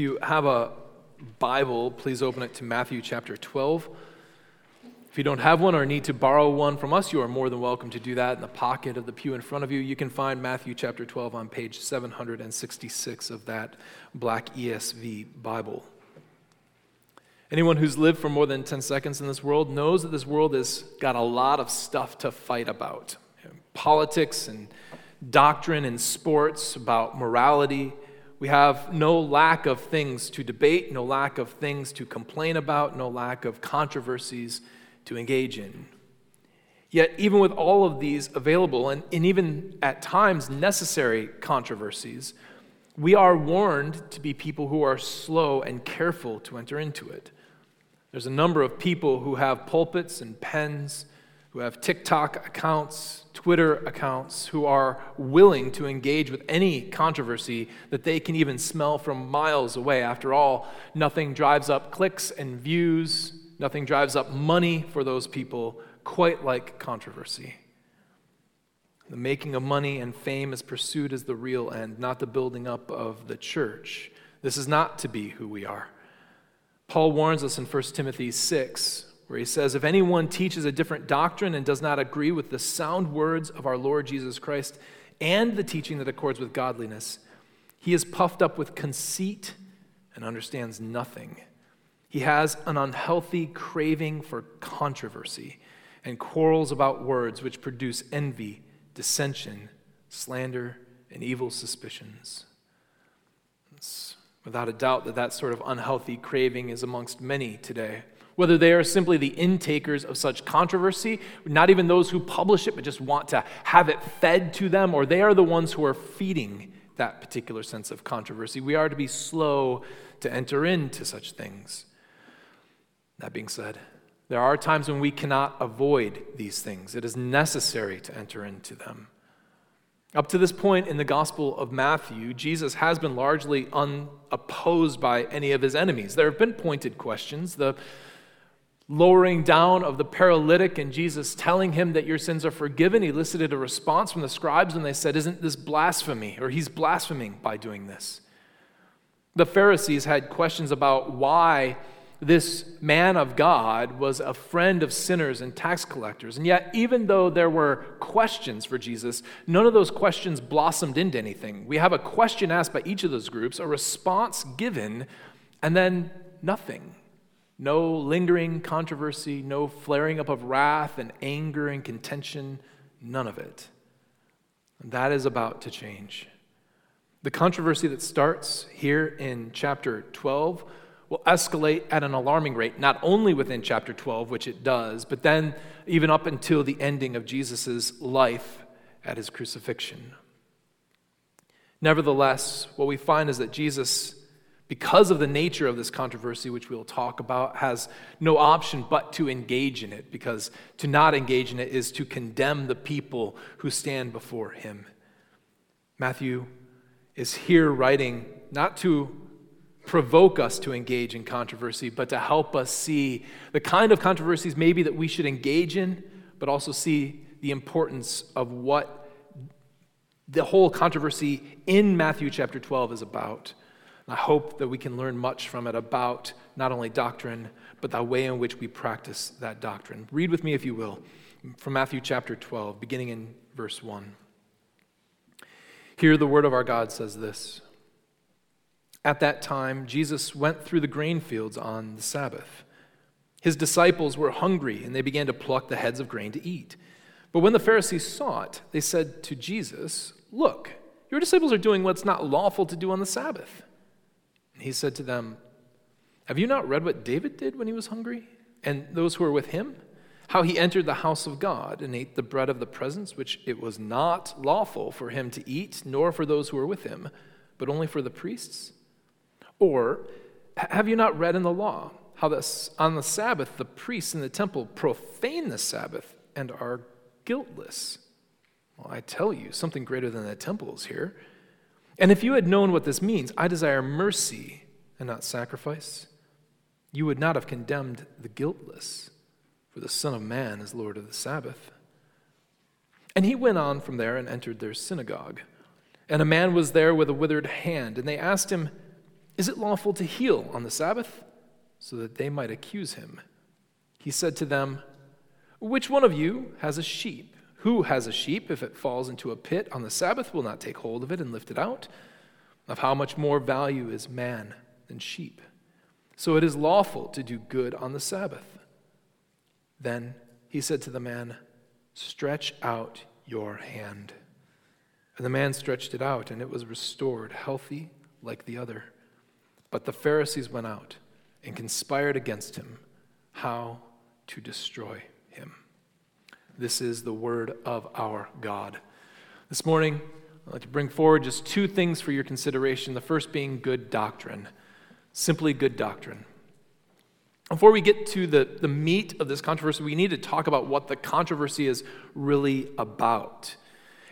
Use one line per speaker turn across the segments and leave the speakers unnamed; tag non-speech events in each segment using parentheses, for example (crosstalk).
you have a Bible, please open it to Matthew chapter 12. If you don't have one or need to borrow one from us, you are more than welcome to do that in the pocket of the pew in front of you. You can find Matthew chapter 12 on page 766 of that black ESV Bible. Anyone who's lived for more than 10 seconds in this world knows that this world has got a lot of stuff to fight about politics and doctrine and sports, about morality we have no lack of things to debate, no lack of things to complain about, no lack of controversies to engage in. Yet, even with all of these available, and, and even at times necessary controversies, we are warned to be people who are slow and careful to enter into it. There's a number of people who have pulpits and pens who have TikTok accounts, Twitter accounts, who are willing to engage with any controversy that they can even smell from miles away. After all, nothing drives up clicks and views, nothing drives up money for those people quite like controversy. The making of money and fame is pursued as the real end, not the building up of the church. This is not to be who we are. Paul warns us in 1 Timothy 6 where he says, If anyone teaches a different doctrine and does not agree with the sound words of our Lord Jesus Christ and the teaching that accords with godliness, he is puffed up with conceit and understands nothing. He has an unhealthy craving for controversy and quarrels about words which produce envy, dissension, slander, and evil suspicions. It's without a doubt that that sort of unhealthy craving is amongst many today whether they are simply the intakers of such controversy, not even those who publish it, but just want to have it fed to them, or they are the ones who are feeding that particular sense of controversy. We are to be slow to enter into such things. That being said, there are times when we cannot avoid these things. It is necessary to enter into them. Up to this point in the Gospel of Matthew, Jesus has been largely unopposed by any of his enemies. There have been pointed questions. The lowering down of the paralytic and Jesus telling him that your sins are forgiven, elicited a response from the scribes and they said, Isn't this blasphemy? Or he's blaspheming by doing this. The Pharisees had questions about why this man of God was a friend of sinners and tax collectors. And yet, even though there were questions for Jesus, none of those questions blossomed into anything. We have a question asked by each of those groups, a response given, and then nothing. No lingering controversy, no flaring up of wrath and anger and contention, none of it. That is about to change. The controversy that starts here in chapter 12 will escalate at an alarming rate, not only within chapter 12, which it does, but then even up until the ending of Jesus' life at his crucifixion. Nevertheless, what we find is that Jesus because of the nature of this controversy, which we'll talk about, has no option but to engage in it, because to not engage in it is to condemn the people who stand before him. Matthew is here writing not to provoke us to engage in controversy, but to help us see the kind of controversies maybe that we should engage in, but also see the importance of what the whole controversy in Matthew chapter 12 is about. I hope that we can learn much from it about not only doctrine, but the way in which we practice that doctrine. Read with me, if you will, from Matthew chapter 12, beginning in verse 1. Here, the word of our God says this At that time, Jesus went through the grain fields on the Sabbath. His disciples were hungry, and they began to pluck the heads of grain to eat. But when the Pharisees saw it, they said to Jesus, Look, your disciples are doing what's not lawful to do on the Sabbath. He said to them, Have you not read what David did when he was hungry? And those who were with him? How he entered the house of God and ate the bread of the presence, which it was not lawful for him to eat, nor for those who were with him, but only for the priests? Or have you not read in the law how this, on the Sabbath the priests in the temple profane the Sabbath and are guiltless? Well, I tell you, something greater than the temple is here. And if you had known what this means, I desire mercy and not sacrifice, you would not have condemned the guiltless, for the Son of Man is Lord of the Sabbath. And he went on from there and entered their synagogue. And a man was there with a withered hand, and they asked him, Is it lawful to heal on the Sabbath? So that they might accuse him. He said to them, Which one of you has a sheep? Who has a sheep, if it falls into a pit on the Sabbath, will not take hold of it and lift it out? Of how much more value is man than sheep? So it is lawful to do good on the Sabbath. Then he said to the man, Stretch out your hand. And the man stretched it out, and it was restored, healthy like the other. But the Pharisees went out and conspired against him how to destroy. This is the word of our God. This morning, I'd like to bring forward just two things for your consideration. The first being good doctrine, simply good doctrine. Before we get to the, the meat of this controversy, we need to talk about what the controversy is really about.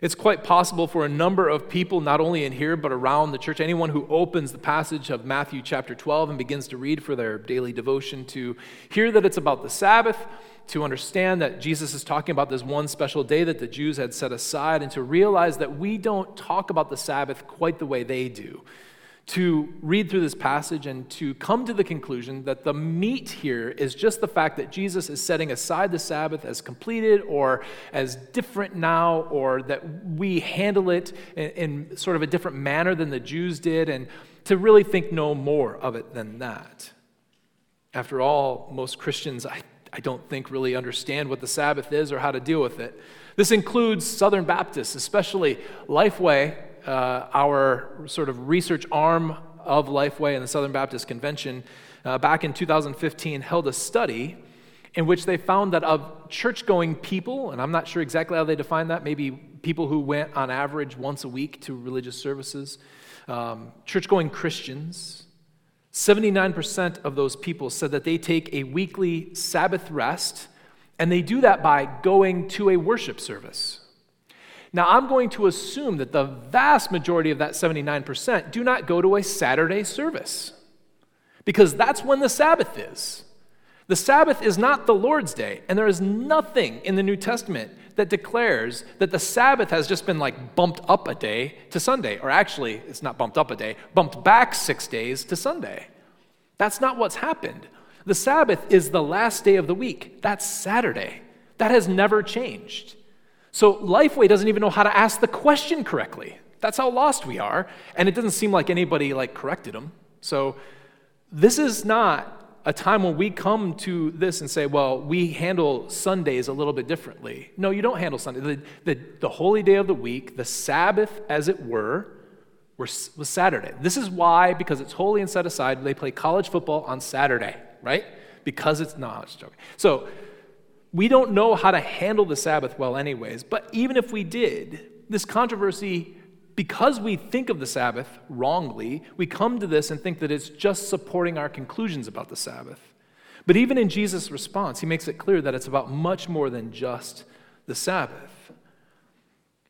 It's quite possible for a number of people, not only in here, but around the church, anyone who opens the passage of Matthew chapter 12 and begins to read for their daily devotion, to hear that it's about the Sabbath, to understand that Jesus is talking about this one special day that the Jews had set aside, and to realize that we don't talk about the Sabbath quite the way they do to read through this passage and to come to the conclusion that the meat here is just the fact that Jesus is setting aside the Sabbath as completed or as different now, or that we handle it in, in, sort of a different manner than the Jews did, and to really think no more of it than that. After all, most Christians, I, I don't think, really understand what the Sabbath is or how to deal with it. This includes Southern Baptists, especially Lifeway uh, our sort of research arm of Lifeway and the Southern Baptist Convention, uh, back in 2015, held a study in which they found that of church going people, and I'm not sure exactly how they define that, maybe people who went on average once a week to religious services, um, church going Christians, 79% of those people said that they take a weekly Sabbath rest, and they do that by going to a worship service. Now, I'm going to assume that the vast majority of that 79% do not go to a Saturday service because that's when the Sabbath is. The Sabbath is not the Lord's day, and there is nothing in the New Testament that declares that the Sabbath has just been like bumped up a day to Sunday, or actually, it's not bumped up a day, bumped back six days to Sunday. That's not what's happened. The Sabbath is the last day of the week. That's Saturday. That has never changed. So Lifeway doesn't even know how to ask the question correctly. That's how lost we are, and it doesn't seem like anybody like corrected them. So this is not a time when we come to this and say, well, we handle Sundays a little bit differently. No, you don't handle Sunday. The, the, the holy day of the week, the Sabbath, as it were, was Saturday. This is why, because it's holy and set aside, they play college football on Saturday, right? Because it's, not. Just joking. So we don't know how to handle the Sabbath well, anyways, but even if we did, this controversy, because we think of the Sabbath wrongly, we come to this and think that it's just supporting our conclusions about the Sabbath. But even in Jesus' response, he makes it clear that it's about much more than just the Sabbath.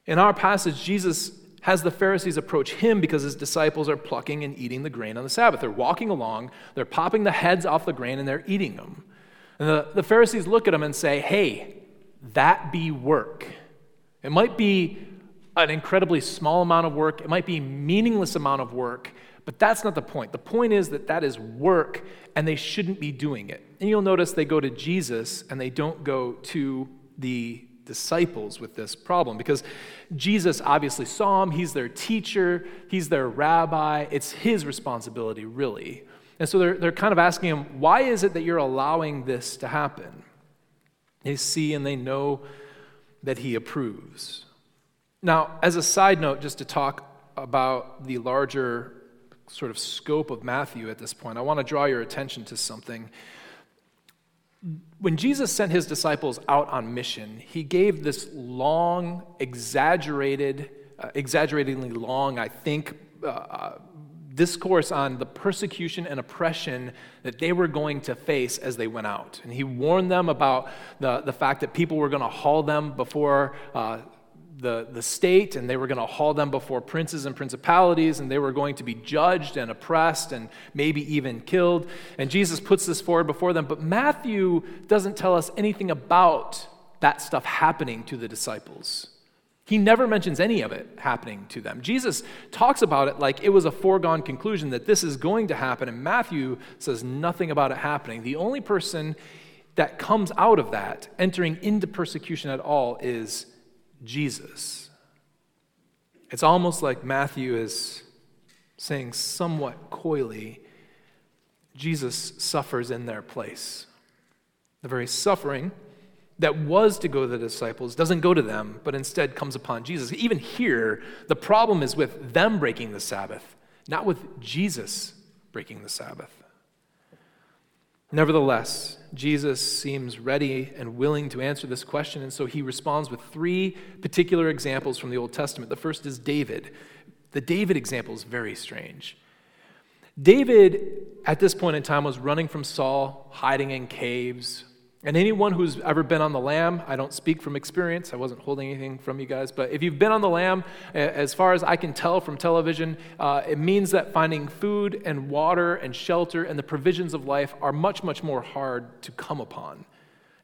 In our passage, Jesus has the Pharisees approach him because his disciples are plucking and eating the grain on the Sabbath. They're walking along, they're popping the heads off the grain, and they're eating them. And the, the Pharisees look at him and say, Hey, that be work. It might be an incredibly small amount of work, it might be meaningless amount of work, but that's not the point. The point is that that is work and they shouldn't be doing it. And you'll notice they go to Jesus and they don't go to the disciples with this problem because Jesus obviously saw him. He's their teacher, he's their rabbi. It's his responsibility, really. And so they're, they're kind of asking him, why is it that you're allowing this to happen? They see and they know that he approves. Now, as a side note, just to talk about the larger sort of scope of Matthew at this point, I want to draw your attention to something. When Jesus sent his disciples out on mission, he gave this long, exaggerated, uh, exaggeratedly long, I think, uh, discourse on the persecution and oppression that they were going to face as they went out. And he warned them about the, the fact that people were going to haul them before uh, the, the state, and they were going to haul them before princes and principalities, and they were going to be judged and oppressed and maybe even killed. And Jesus puts this forward before them. But Matthew doesn't tell us anything about that stuff happening to the disciples. He never mentions any of it happening to them. Jesus talks about it like it was a foregone conclusion that this is going to happen, and Matthew says nothing about it happening. The only person that comes out of that, entering into persecution at all, is Jesus. It's almost like Matthew is saying somewhat coyly, Jesus suffers in their place. The very suffering that was to go to the disciples doesn't go to them, but instead comes upon Jesus. Even here, the problem is with them breaking the Sabbath, not with Jesus breaking the Sabbath. Nevertheless, Jesus seems ready and willing to answer this question, and so he responds with three particular examples from the Old Testament. The first is David. The David example is very strange. David, at this point in time, was running from Saul, hiding in caves, and anyone who's ever been on the lam, I don't speak from experience, I wasn't holding anything from you guys, but if you've been on the lam, as far as I can tell from television, uh, it means that finding food and water and shelter and the provisions of life are much, much more hard to come upon.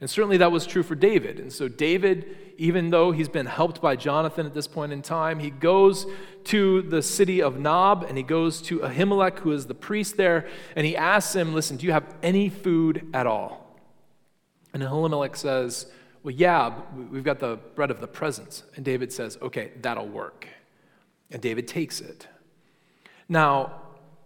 And certainly that was true for David. And so, David, even though he's been helped by Jonathan at this point in time, he goes to the city of Nob and he goes to Ahimelech, who is the priest there, and he asks him, Listen, do you have any food at all? And Ahimelech says, Well, yeah, we've got the bread of the presence. And David says, Okay, that'll work. And David takes it. Now,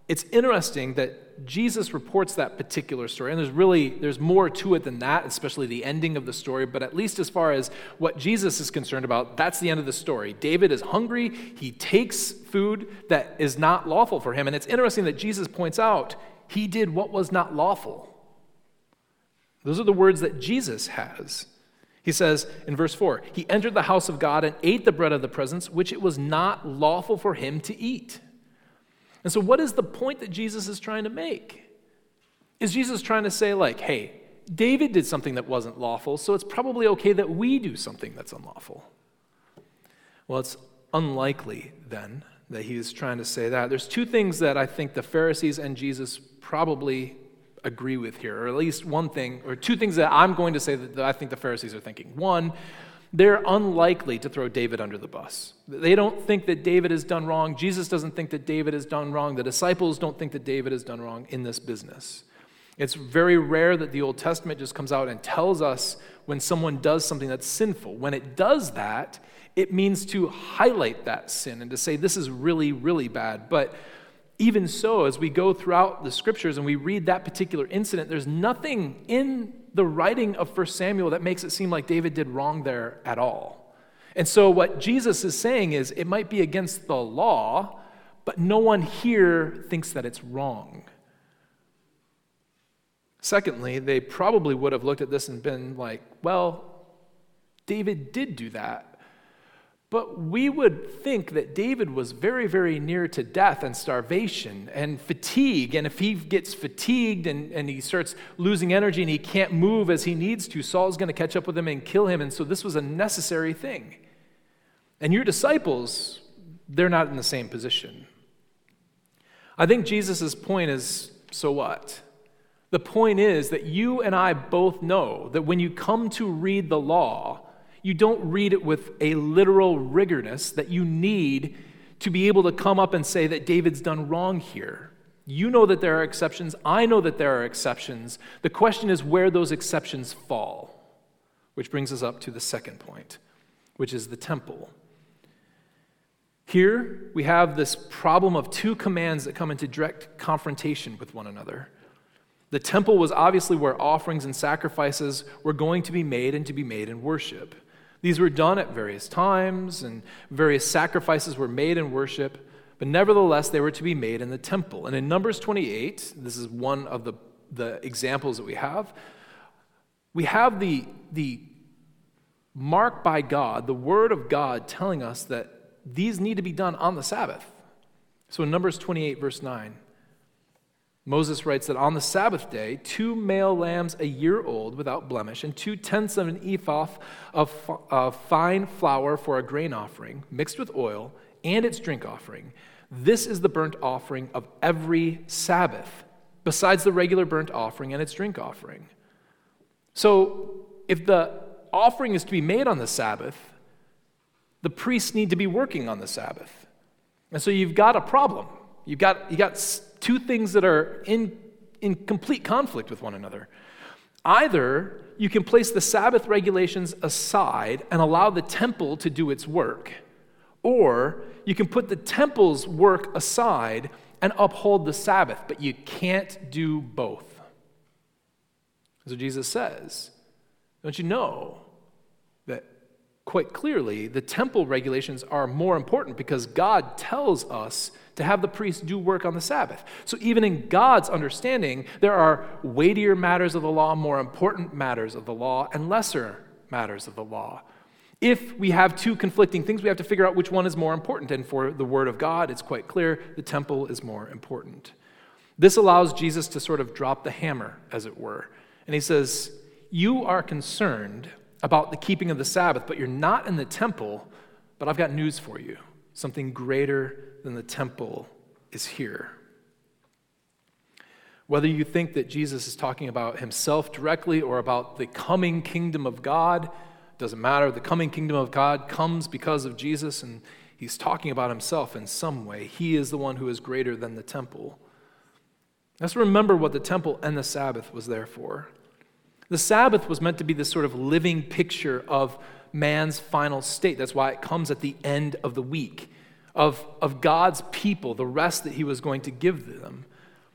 it's interesting that Jesus reports that particular story, and there's really there's more to it than that, especially the ending of the story. But at least as far as what Jesus is concerned about, that's the end of the story. David is hungry; he takes food that is not lawful for him, and it's interesting that Jesus points out he did what was not lawful. Those are the words that Jesus has. He says in verse 4 He entered the house of God and ate the bread of the presence, which it was not lawful for him to eat. And so, what is the point that Jesus is trying to make? Is Jesus trying to say, like, hey, David did something that wasn't lawful, so it's probably okay that we do something that's unlawful? Well, it's unlikely then that he is trying to say that. There's two things that I think the Pharisees and Jesus probably agree with here, or at least one thing, or two things that I'm going to say that I think the Pharisees are thinking. One, they're unlikely to throw David under the bus. They don't think that David has done wrong. Jesus doesn't think that David has done wrong. The disciples don't think that David has done wrong in this business. It's very rare that the Old Testament just comes out and tells us when someone does something that's sinful. When it does that, it means to highlight that sin and to say, this is really, really bad. But even so, as we go throughout the scriptures and we read that particular incident, there's nothing in the writing of 1 Samuel that makes it seem like David did wrong there at all. And so, what Jesus is saying is it might be against the law, but no one here thinks that it's wrong. Secondly, they probably would have looked at this and been like, well, David did do that. But we would think that David was very, very near to death and starvation and fatigue. And if he gets fatigued and, and he starts losing energy and he can't move as he needs to, Saul's going to catch up with him and kill him. And so this was a necessary thing. And your disciples, they're not in the same position. I think Jesus' point is so what? The point is that you and I both know that when you come to read the law, you don't read it with a literal rigorness that you need to be able to come up and say that David's done wrong here. You know that there are exceptions. I know that there are exceptions. The question is where those exceptions fall, which brings us up to the second point, which is the temple. Here we have this problem of two commands that come into direct confrontation with one another. The temple was obviously where offerings and sacrifices were going to be made and to be made in worship. These were done at various times, and various sacrifices were made in worship, but nevertheless, they were to be made in the temple. And in Numbers 28, this is one of the, the examples that we have, we have the, the mark by God, the word of God telling us that these need to be done on the Sabbath. So in Numbers 28, verse 9, Moses writes that on the Sabbath day, two male lambs a year old without blemish, and two tenths of an ephah of, of fine flour for a grain offering, mixed with oil, and its drink offering. This is the burnt offering of every Sabbath, besides the regular burnt offering and its drink offering. So, if the offering is to be made on the Sabbath, the priests need to be working on the Sabbath. And so you've got a problem. You've got, you got two things that are in, in complete conflict with one another. Either you can place the Sabbath regulations aside and allow the temple to do its work, or you can put the temple's work aside and uphold the Sabbath, but you can't do both. What Jesus says. Don't you know that quite clearly the temple regulations are more important because God tells us to have the priests do work on the Sabbath. So, even in God's understanding, there are weightier matters of the law, more important matters of the law, and lesser matters of the law. If we have two conflicting things, we have to figure out which one is more important. And for the Word of God, it's quite clear the temple is more important. This allows Jesus to sort of drop the hammer, as it were. And he says, You are concerned about the keeping of the Sabbath, but you're not in the temple. But I've got news for you something greater than the temple is here. Whether you think that Jesus is talking about himself directly or about the coming kingdom of God, doesn't matter. The coming kingdom of God comes because of Jesus, and he's talking about himself in some way. He is the one who is greater than the temple. Let's remember what the temple and the Sabbath was there for. The Sabbath was meant to be this sort of living picture of man's final state. That's why it comes at the end of the week, of, of God's people, the rest that he was going to give them.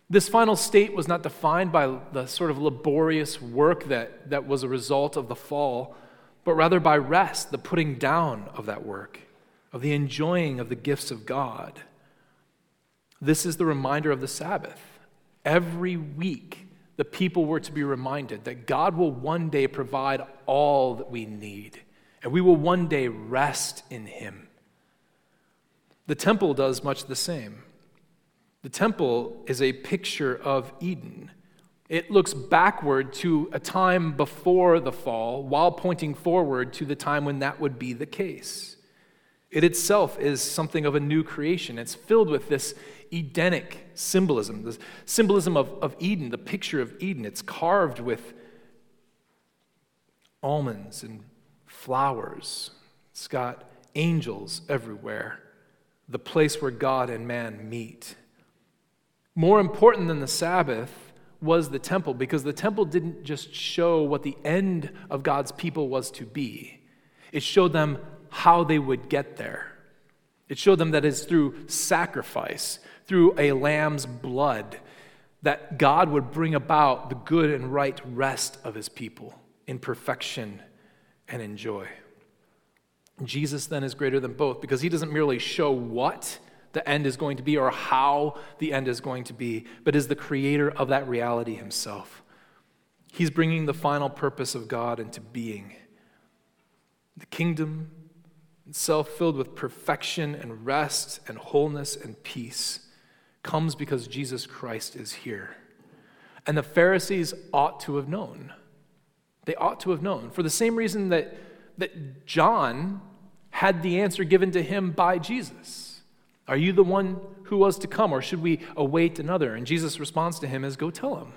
This final state was not defined by the sort of laborious work that, that was a result of the fall but rather by rest, the putting down of that work, of the enjoying of the gifts of God. This is the reminder of the Sabbath. Every week, the people were to be reminded that God will one day provide all that we need, and we will one day rest in Him. The temple does much the same. The temple is a picture of Eden. It looks backward to a time before the fall while pointing forward to the time when that would be the case. It itself is something of a new creation. It's filled with this Edenic symbolism, the symbolism of, of Eden, the picture of Eden. It's carved with almonds and flowers. It's got angels everywhere, the place where God and man meet. More important than the Sabbath was the temple because the temple didn't just show what the end of God's people was to be, it showed them how they would get there. It showed them that it's through sacrifice, through a lamb's blood, that God would bring about the good and right rest of his people in perfection and in joy. Jesus then is greater than both because he doesn't merely show what the end is going to be or how the end is going to be, but is the creator of that reality himself. He's bringing the final purpose of God into being. The kingdom itself, filled with perfection and rest and wholeness and peace, comes because Jesus Christ is here. And the Pharisees ought to have known. They ought to have known. For the same reason that, that John had the answer given to him by Jesus. Are you the one who was to come, or should we await another? And Jesus' response to him is Go tell him.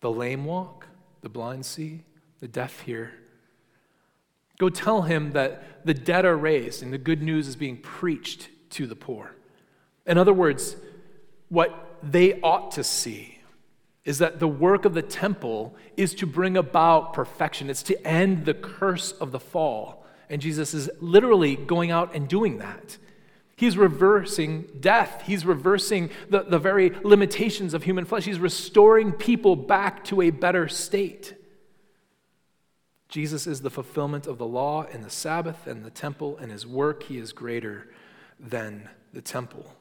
The lame walk, the blind see, the deaf hear. Go tell him that the dead are raised and the good news is being preached to the poor. In other words, what they ought to see is that the work of the temple is to bring about perfection, it's to end the curse of the fall. And Jesus is literally going out and doing that. He's reversing death. He's reversing the, the very limitations of human flesh. He's restoring people back to a better state. Jesus is the fulfillment of the law and the Sabbath and the temple, and his work, he is greater than the temple.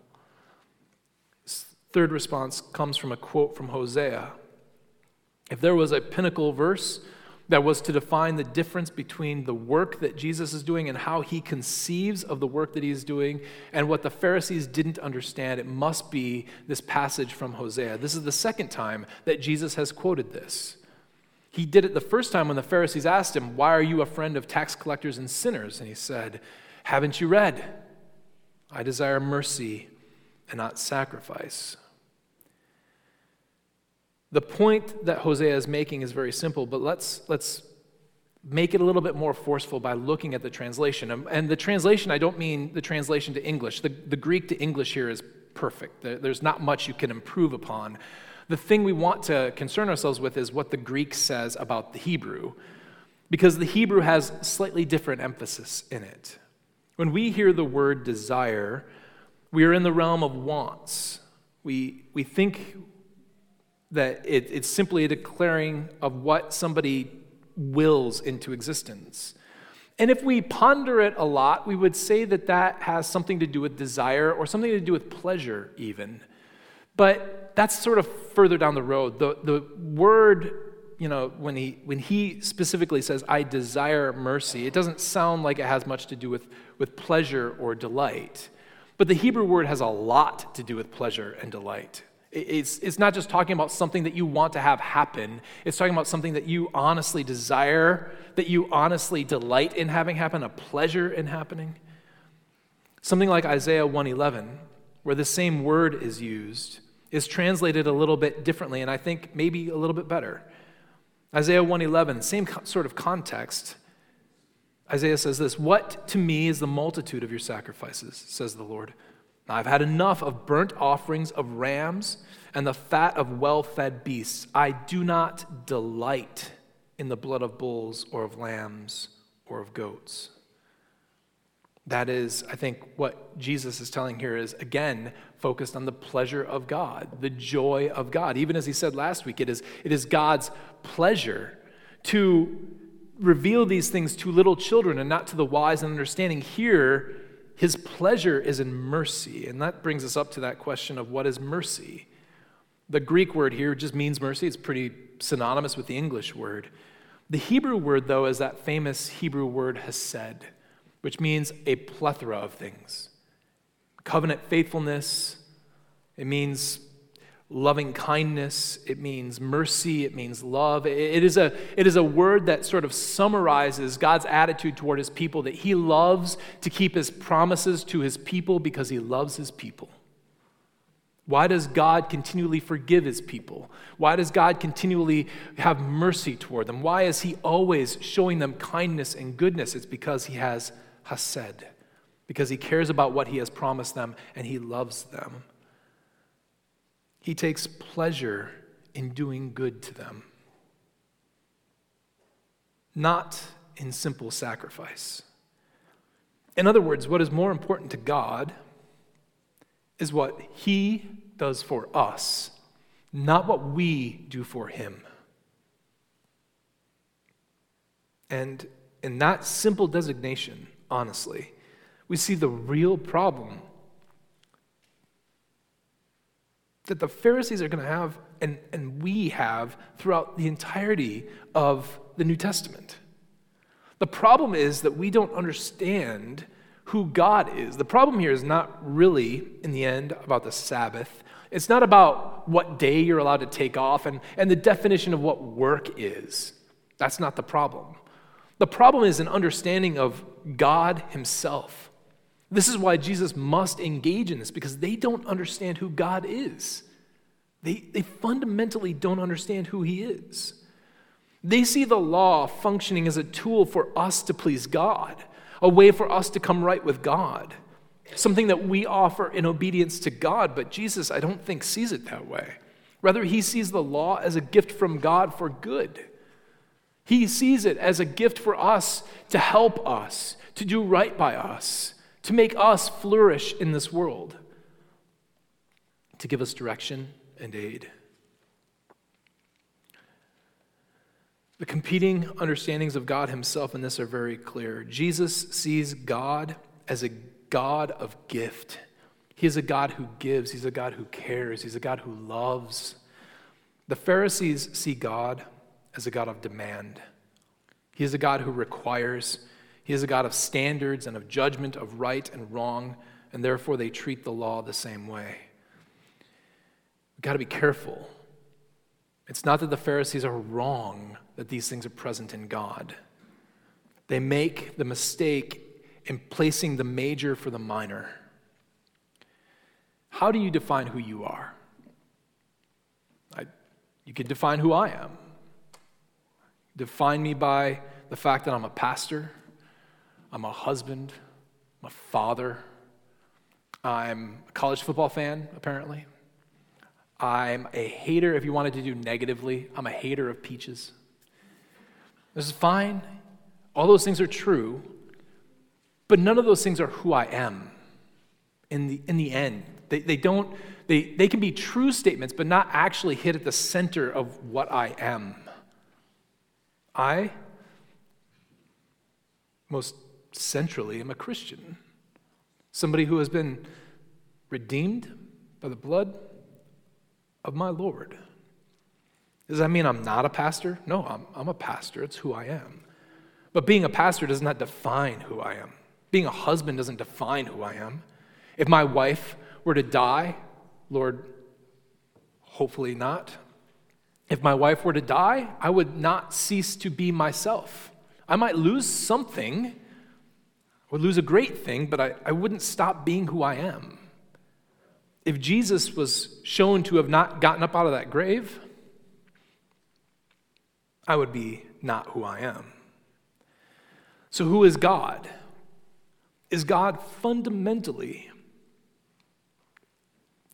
Third response comes from a quote from Hosea. If there was a pinnacle verse that was to define the difference between the work that Jesus is doing and how he conceives of the work that he is doing and what the Pharisees didn't understand. It must be this passage from Hosea. This is the second time that Jesus has quoted this. He did it the first time when the Pharisees asked him, Why are you a friend of tax collectors and sinners? And he said, Haven't you read? I desire mercy and not sacrifice. The point that Hosea is making is very simple, but let's, let's make it a little bit more forceful by looking at the translation. And the translation, I don't mean the translation to English. The, the Greek to English here is perfect, there's not much you can improve upon. The thing we want to concern ourselves with is what the Greek says about the Hebrew, because the Hebrew has slightly different emphasis in it. When we hear the word desire, we are in the realm of wants. We, we think that it, it's simply a declaring of what somebody wills into existence. And if we ponder it a lot, we would say that that has something to do with desire or something to do with pleasure, even. But that's sort of further down the road. The, the word, you know, when he, when he specifically says, I desire mercy, it doesn't sound like it has much to do with, with pleasure or delight. But the Hebrew word has a lot to do with pleasure and delight. It's, it's not just talking about something that you want to have happen, it's talking about something that you honestly desire, that you honestly delight in having happen, a pleasure in happening. Something like Isaiah 111, where the same word is used, is translated a little bit differently, and I think maybe a little bit better. Isaiah 111, same sort of context. Isaiah says this What to me is the multitude of your sacrifices, says the Lord. I've had enough of burnt offerings of rams and the fat of well fed beasts. I do not delight in the blood of bulls or of lambs or of goats. That is, I think, what Jesus is telling here is again focused on the pleasure of God, the joy of God. Even as he said last week, it is, it is God's pleasure to reveal these things to little children and not to the wise and understanding. Here, his pleasure is in mercy. And that brings us up to that question of what is mercy? The Greek word here just means mercy. It's pretty synonymous with the English word. The Hebrew word, though, is that famous Hebrew word hesed, which means a plethora of things covenant faithfulness, it means loving kindness, it means mercy, it means love. It is, a, it is a word that sort of summarizes God's attitude toward his people that he loves to keep his promises to his people because he loves his people. Why does God continually forgive his people? Why does God continually have mercy toward them? Why is he always showing them kindness and goodness? It's because he has Hesed, because he cares about what he has promised them and he loves them. He takes pleasure in doing good to them, not in simple sacrifice. In other words, what is more important to God is what He does for us, not what we do for Him. And in that simple designation, honestly, we see the real problem that the Pharisees are going to have and, and we have throughout the entirety of the New Testament. The problem is that we don't understand who God is. The problem here is not really, in the end, about the Sabbath. It's not about what day you're allowed to take off and, and the definition of what work is. That's not the problem. The problem is an understanding of God Himself. This is why Jesus must engage in this because they don't understand who God is. They, they fundamentally don't understand who He is. They see the law functioning as a tool for us to please God, a way for us to come right with God, something that we offer in obedience to God. But Jesus, I don't think, sees it that way. Rather, He sees the law as a gift from God for good. He sees it as a gift for us to help us, to do right by us to make us flourish in this world, to give us direction and aid. The competing understandings of God Himself in this are very clear. Jesus sees God as a God of gift. He is a God who gives, He's a God who cares, He's a God who loves. The Pharisees see God as a God of demand. He is a God who requires, he is a God of standards and of judgment of right and wrong, and therefore they treat the law the same way. We've got to be careful. It's not that the Pharisees are wrong that these things are present in God. They make the mistake in placing the major for the minor. How do you define who you are? I, you can define who I am. Define me by the fact that I'm a pastor, I'm a husband, I'm a father, I'm a college football fan, apparently. I'm a hater, if you wanted to do negatively, I'm a hater of peaches. This is fine. All those things are true, but none of those things are who I am in the, in the end. They, they don't, they, they can be true statements, but not actually hit at the center of what I am. I, most centrally, am a Christian, somebody who has been redeemed by the blood of my Lord. Does that mean I'm not a pastor? No, I'm, I'm a pastor. It's who I am. But being a pastor does not define who I am. Being a husband doesn't define who I am. If my wife were to die, Lord, hopefully not. If my wife were to die, I would not cease to be myself. I might lose something, would lose a great thing, but I, I wouldn't stop being who I am. If Jesus was shown to have not gotten up out of that grave, I would be not who I am. So, who is God? Is God fundamentally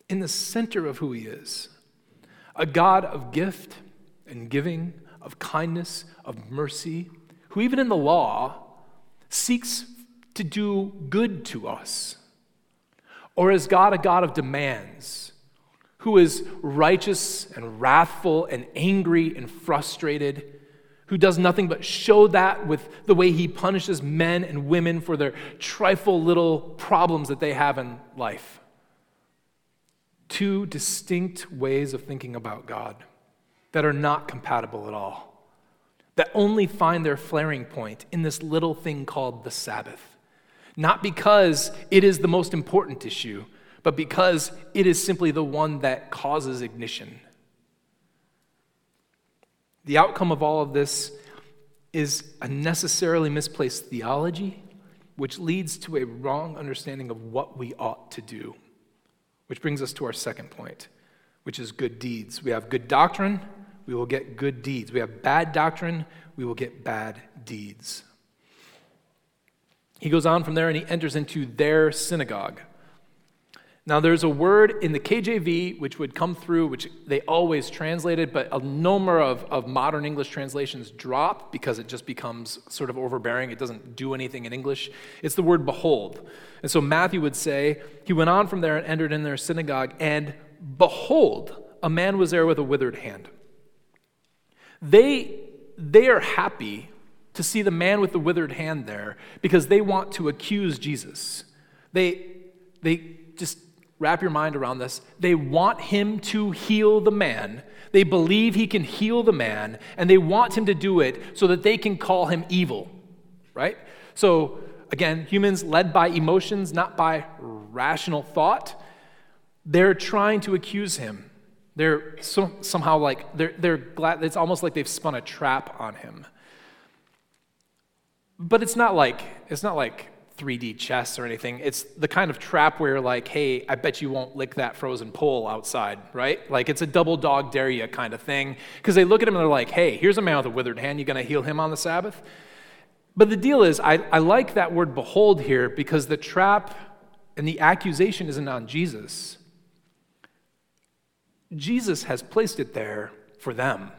in the center of who He is? A God of gift and giving, of kindness, of mercy, who, even in the law, seeks to do good to us? Or is God a God of demands, who is righteous and wrathful and angry and frustrated? who does nothing but show that with the way he punishes men and women for their trifle little problems that they have in life. Two distinct ways of thinking about God that are not compatible at all, that only find their flaring point in this little thing called the Sabbath. Not because it is the most important issue, but because it is simply the one that causes ignition the outcome of all of this is a necessarily misplaced theology, which leads to a wrong understanding of what we ought to do. Which brings us to our second point, which is good deeds. We have good doctrine, we will get good deeds. We have bad doctrine, we will get bad deeds. He goes on from there and he enters into their synagogue. Now, there's a word in the KJV which would come through, which they always translated, but a number of, of modern English translations drop because it just becomes sort of overbearing. It doesn't do anything in English. It's the word behold. And so Matthew would say, He went on from there and entered in their synagogue, and behold, a man was there with a withered hand. They, they are happy to see the man with the withered hand there because they want to accuse Jesus. They, they just wrap your mind around this. They want him to heal the man. They believe he can heal the man, and they want him to do it so that they can call him evil, right? So, again, humans led by emotions, not by rational thought, they're trying to accuse him. They're so, somehow like, they're, they're glad, it's almost like they've spun a trap on him. But it's not like, it's not like 3D chess or anything. It's the kind of trap where, you're like, hey, I bet you won't lick that frozen pole outside, right? Like, it's a double dog dare you kind of thing. Because they look at him and they're like, hey, here's a man with a withered hand. You're going to heal him on the Sabbath? But the deal is, I, I like that word behold here because the trap and the accusation isn't on Jesus. Jesus has placed it there for them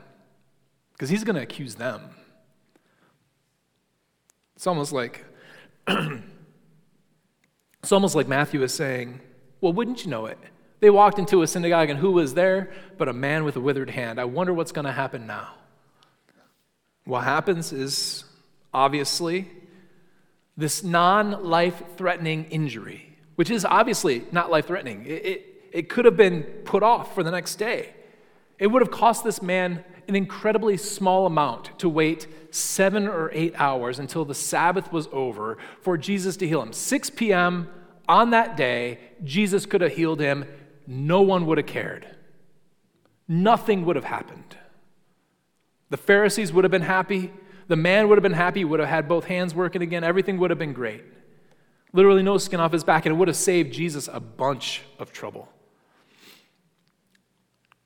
because he's going to accuse them. It's almost like (clears throat) it's almost like Matthew is saying, Well, wouldn't you know it? They walked into a synagogue, and who was there but a man with a withered hand? I wonder what's going to happen now. What happens is obviously this non life threatening injury, which is obviously not life threatening. It, it, it could have been put off for the next day. It would have cost this man an incredibly small amount to wait seven or eight hours until the Sabbath was over for Jesus to heal him. 6 p.m. on that day, Jesus could have healed him. No one would have cared. Nothing would have happened. The Pharisees would have been happy. The man would have been happy, would have had both hands working again. Everything would have been great. Literally, no skin off his back, and it would have saved Jesus a bunch of trouble.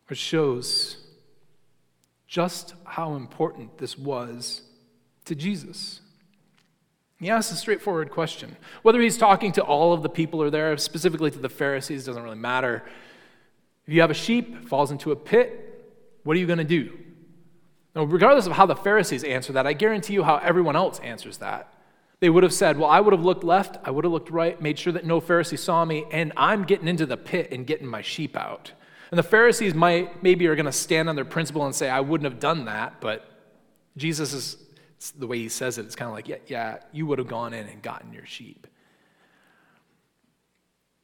Which shows just how important this was to Jesus. He asks a straightforward question. Whether he's talking to all of the people or there, specifically to the Pharisees, doesn't really matter. If you have a sheep, falls into a pit, what are you going to do? Now, regardless of how the Pharisees answer that, I guarantee you how everyone else answers that. They would have said, Well, I would have looked left, I would have looked right, made sure that no Pharisee saw me, and I'm getting into the pit and getting my sheep out. And the Pharisees might maybe are going to stand on their principle and say, I wouldn't have done that, but Jesus is the way he says it, it's kind of like, yeah, yeah, you would have gone in and gotten your sheep.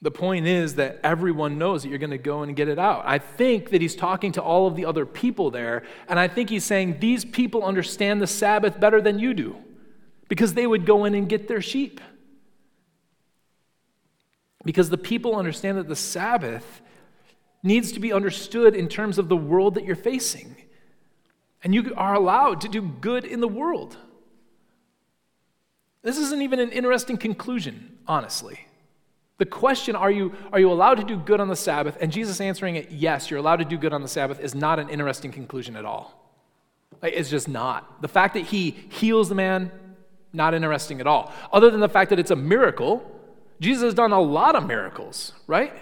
The point is that everyone knows that you're going to go and get it out. I think that he's talking to all of the other people there, and I think he's saying these people understand the Sabbath better than you do because they would go in and get their sheep. Because the people understand that the Sabbath needs to be understood in terms of the world that you're facing. And you are allowed to do good in the world. This isn't even an interesting conclusion, honestly. The question, are you, are you allowed to do good on the Sabbath? And Jesus answering it, yes, you're allowed to do good on the Sabbath, is not an interesting conclusion at all. It's just not. The fact that he heals the man, not interesting at all. Other than the fact that it's a miracle, Jesus has done a lot of miracles, right?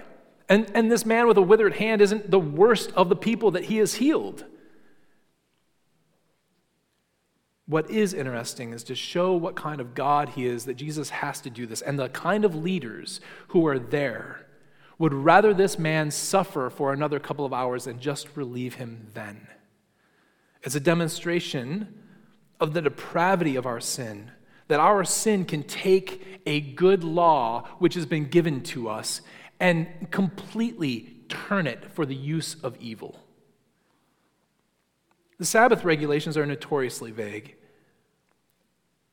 And, and this man with a withered hand isn't the worst of the people that he has healed. What is interesting is to show what kind of God he is that Jesus has to do this, and the kind of leaders who are there would rather this man suffer for another couple of hours than just relieve him then. It's a demonstration of the depravity of our sin, that our sin can take a good law which has been given to us and completely turn it for the use of evil. The Sabbath regulations are notoriously vague.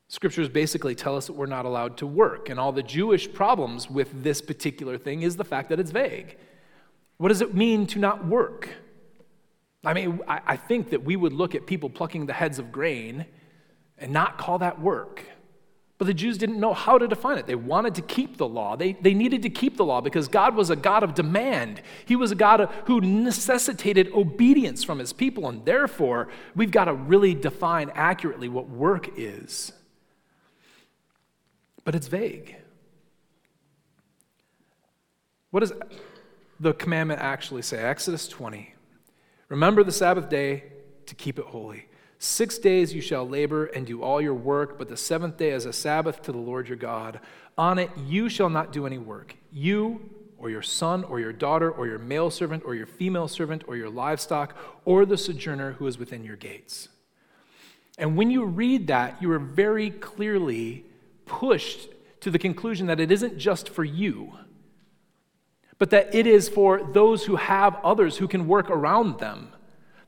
Scriptures basically tell us that we're not allowed to work, and all the Jewish problems with this particular thing is the fact that it's vague. What does it mean to not work? I mean, I think that we would look at people plucking the heads of grain and not call that work. But the Jews didn't know how to define it. They wanted to keep the law. They, they needed to keep the law because God was a God of demand. He was a God who necessitated obedience from his people. And therefore, we've got to really define accurately what work is but it's vague. What does the commandment actually say? Exodus 20. Remember the Sabbath day to keep it holy. Six days you shall labor and do all your work, but the seventh day is a Sabbath to the Lord your God. On it you shall not do any work. You, or your son, or your daughter, or your male servant, or your female servant, or your livestock, or the sojourner who is within your gates. And when you read that, you are very clearly pushed to the conclusion that it isn't just for you, but that it is for those who have others who can work around them.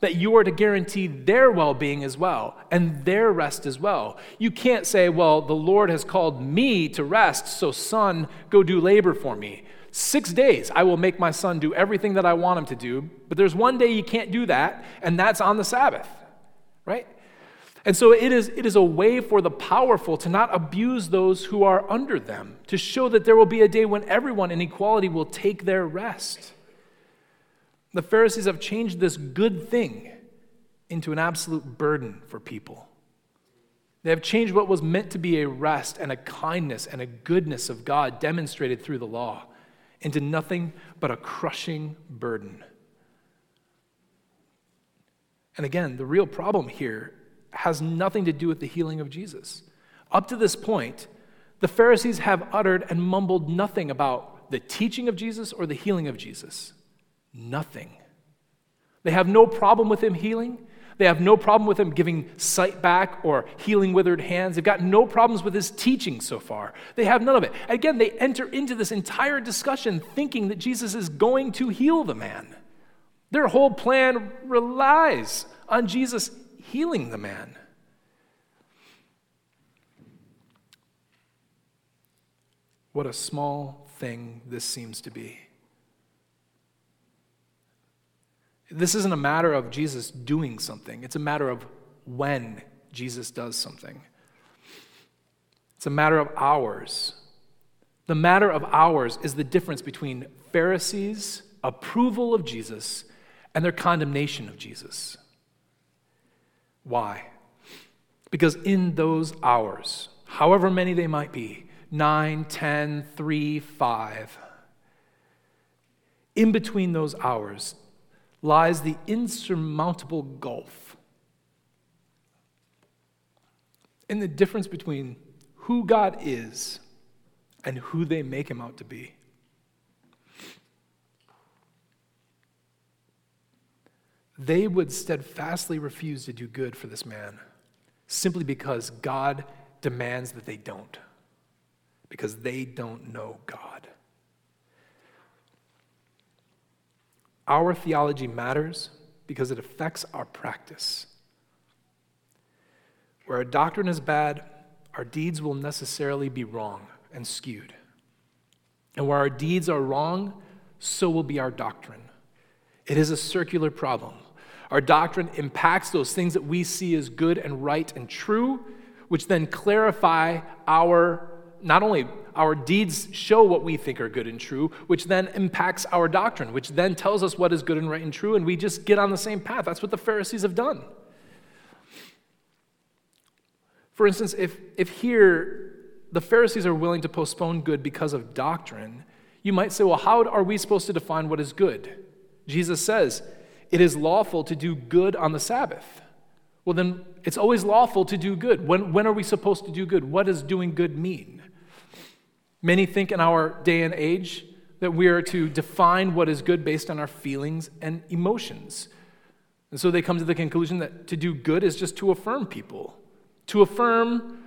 That you are to guarantee their well being as well and their rest as well. You can't say, Well, the Lord has called me to rest, so son, go do labor for me. Six days, I will make my son do everything that I want him to do, but there's one day you can't do that, and that's on the Sabbath, right? And so it is, it is a way for the powerful to not abuse those who are under them, to show that there will be a day when everyone in equality will take their rest. The Pharisees have changed this good thing into an absolute burden for people. They have changed what was meant to be a rest and a kindness and a goodness of God demonstrated through the law into nothing but a crushing burden. And again, the real problem here has nothing to do with the healing of Jesus. Up to this point, the Pharisees have uttered and mumbled nothing about the teaching of Jesus or the healing of Jesus. Nothing. They have no problem with him healing. They have no problem with him giving sight back or healing withered hands. They've got no problems with his teaching so far. They have none of it. Again, they enter into this entire discussion thinking that Jesus is going to heal the man. Their whole plan relies on Jesus healing the man. What a small thing this seems to be. This isn't a matter of Jesus doing something, it's a matter of when Jesus does something. It's a matter of hours. The matter of hours is the difference between Pharisees' approval of Jesus and their condemnation of Jesus. Why? Because in those hours, however many they might be 9, 10, 3, 5 in between those hours lies the insurmountable gulf in the difference between who God is and who they make him out to be. They would steadfastly refuse to do good for this man simply because God demands that they don't, because they don't know God. Our theology matters because it affects our practice. Where our doctrine is bad, our deeds will necessarily be wrong and skewed. And where our deeds are wrong, so will be our doctrine. It is a circular problem. Our doctrine impacts those things that we see as good and right and true, which then clarify our, not only our deeds show what we think are good and true, which then impacts our doctrine, which then tells us what is good and right and true, and we just get on the same path. That's what the Pharisees have done. For instance, if, if here the Pharisees are willing to postpone good because of doctrine, you might say, well, how are we supposed to define what is good? Jesus says, it is lawful to do good on the Sabbath. Well, then it's always lawful to do good. When, when are we supposed to do good? What does doing good mean? Many think in our day and age that we are to define what is good based on our feelings and emotions. And so they come to the conclusion that to do good is just to affirm people. To affirm,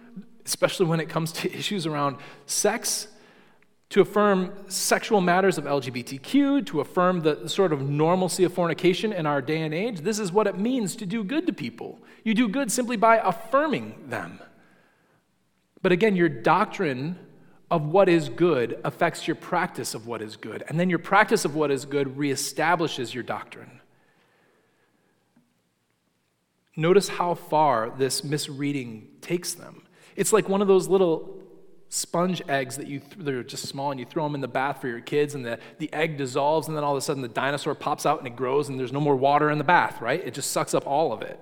especially when it comes to (laughs) issues around sex, to affirm sexual matters of LGBTQ, to affirm the sort of normalcy of fornication in our day and age. This is what it means to do good to people. You do good simply by affirming them. But again, your doctrine of what is good affects your practice of what is good. And then your practice of what is good reestablishes your doctrine. Notice how far this misreading takes them. It's like one of those little sponge eggs that you th- they're just small and you throw them in the bath for your kids and the, the egg dissolves and then all of a sudden the dinosaur pops out and it grows and there's no more water in the bath right it just sucks up all of it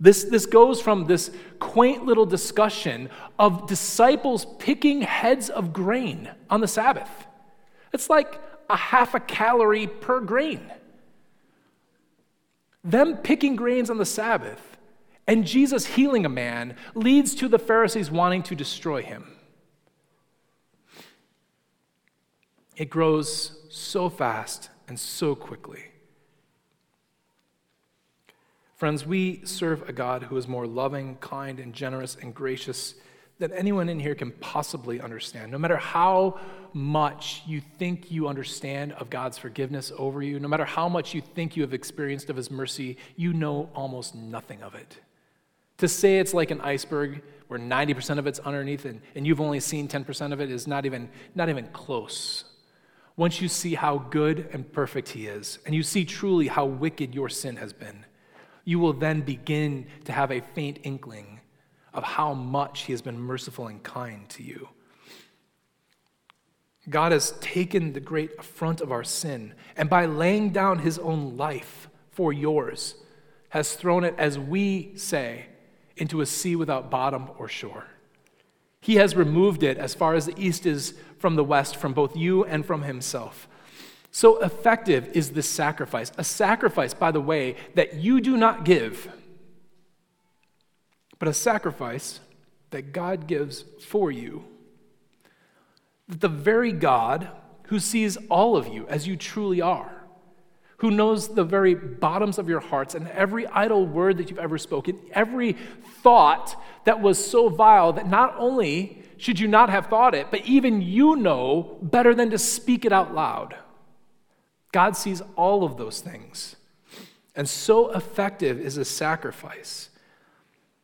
this, this goes from this quaint little discussion of disciples picking heads of grain on the sabbath. It's like a half a calorie per grain. Them picking grains on the sabbath and jesus healing a man leads to the pharisees wanting to destroy him. It grows so fast and so quickly. Friends, we serve a God who is more loving, kind, and generous and gracious than anyone in here can possibly understand. No matter how much you think you understand of God's forgiveness over you, no matter how much you think you have experienced of His mercy, you know almost nothing of it. To say it's like an iceberg where 90% of it's underneath and, and you've only seen 10% of it is not even, not even close once you see how good and perfect He is, and you see truly how wicked your sin has been, you will then begin to have a faint inkling of how much He has been merciful and kind to you. God has taken the great affront of our sin, and by laying down His own life for yours, has thrown it, as we say, into a sea without bottom or shore. He has removed it as far as the east is from the west, from both you and from himself. So effective is this sacrifice. A sacrifice, by the way, that you do not give, but a sacrifice that God gives for you. That the very God who sees all of you as you truly are, who knows the very bottoms of your hearts and every idle word that you've ever spoken, every thought that was so vile that not only should you not have thought it, but even you know better than to speak it out loud. God sees all of those things. And so effective is a sacrifice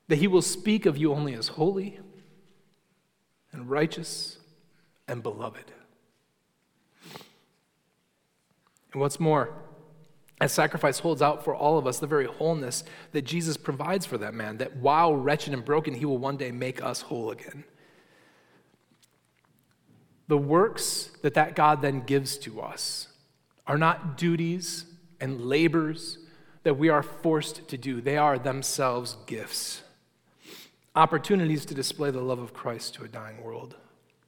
that he will speak of you only as holy and righteous and beloved. And what's more, as sacrifice holds out for all of us the very wholeness that Jesus provides for that man, that while wretched and broken, he will one day make us whole again. The works that that God then gives to us are not duties and labors that we are forced to do, they are themselves gifts. opportunities to display the love of Christ to a dying world,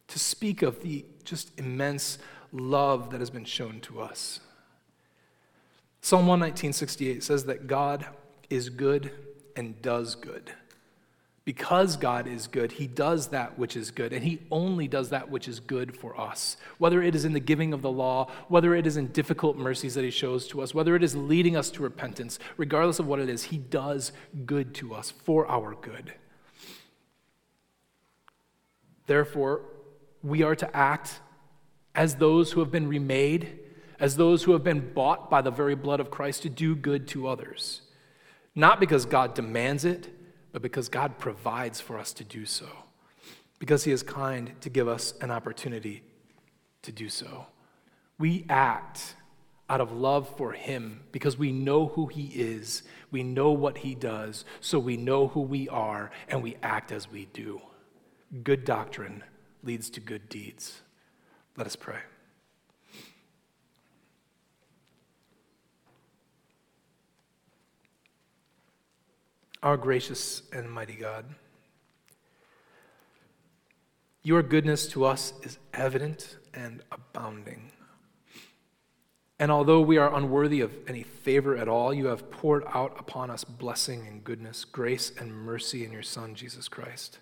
to speak of the just immense love that has been shown to us. Psalm 119:68 says that God is good and does good. Because God is good, He does that which is good, and He only does that which is good for us. Whether it is in the giving of the law, whether it is in difficult mercies that He shows to us, whether it is leading us to repentance, regardless of what it is, He does good to us for our good. Therefore, we are to act as those who have been remade, as those who have been bought by the very blood of Christ to do good to others. Not because God demands it, but because God provides for us to do so, because He is kind to give us an opportunity to do so. We act out of love for Him because we know who He is, we know what He does, so we know who we are, and we act as we do. Good doctrine leads to good deeds. Let us pray. Our gracious and mighty God, your goodness to us is evident and abounding. And although we are unworthy of any favor at all, you have poured out upon us blessing and goodness, grace and mercy in your Son, Jesus Christ.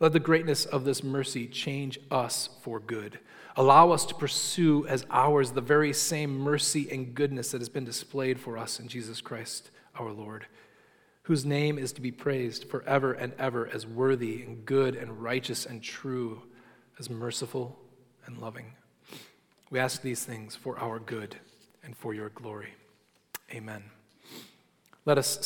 Let the greatness of this mercy change us for good. Allow us to pursue as ours the very same mercy and goodness that has been displayed for us in Jesus Christ our Lord whose name is to be praised forever and ever as worthy and good and righteous and true, as merciful and loving. We ask these things for our good and for your glory. Amen. Let us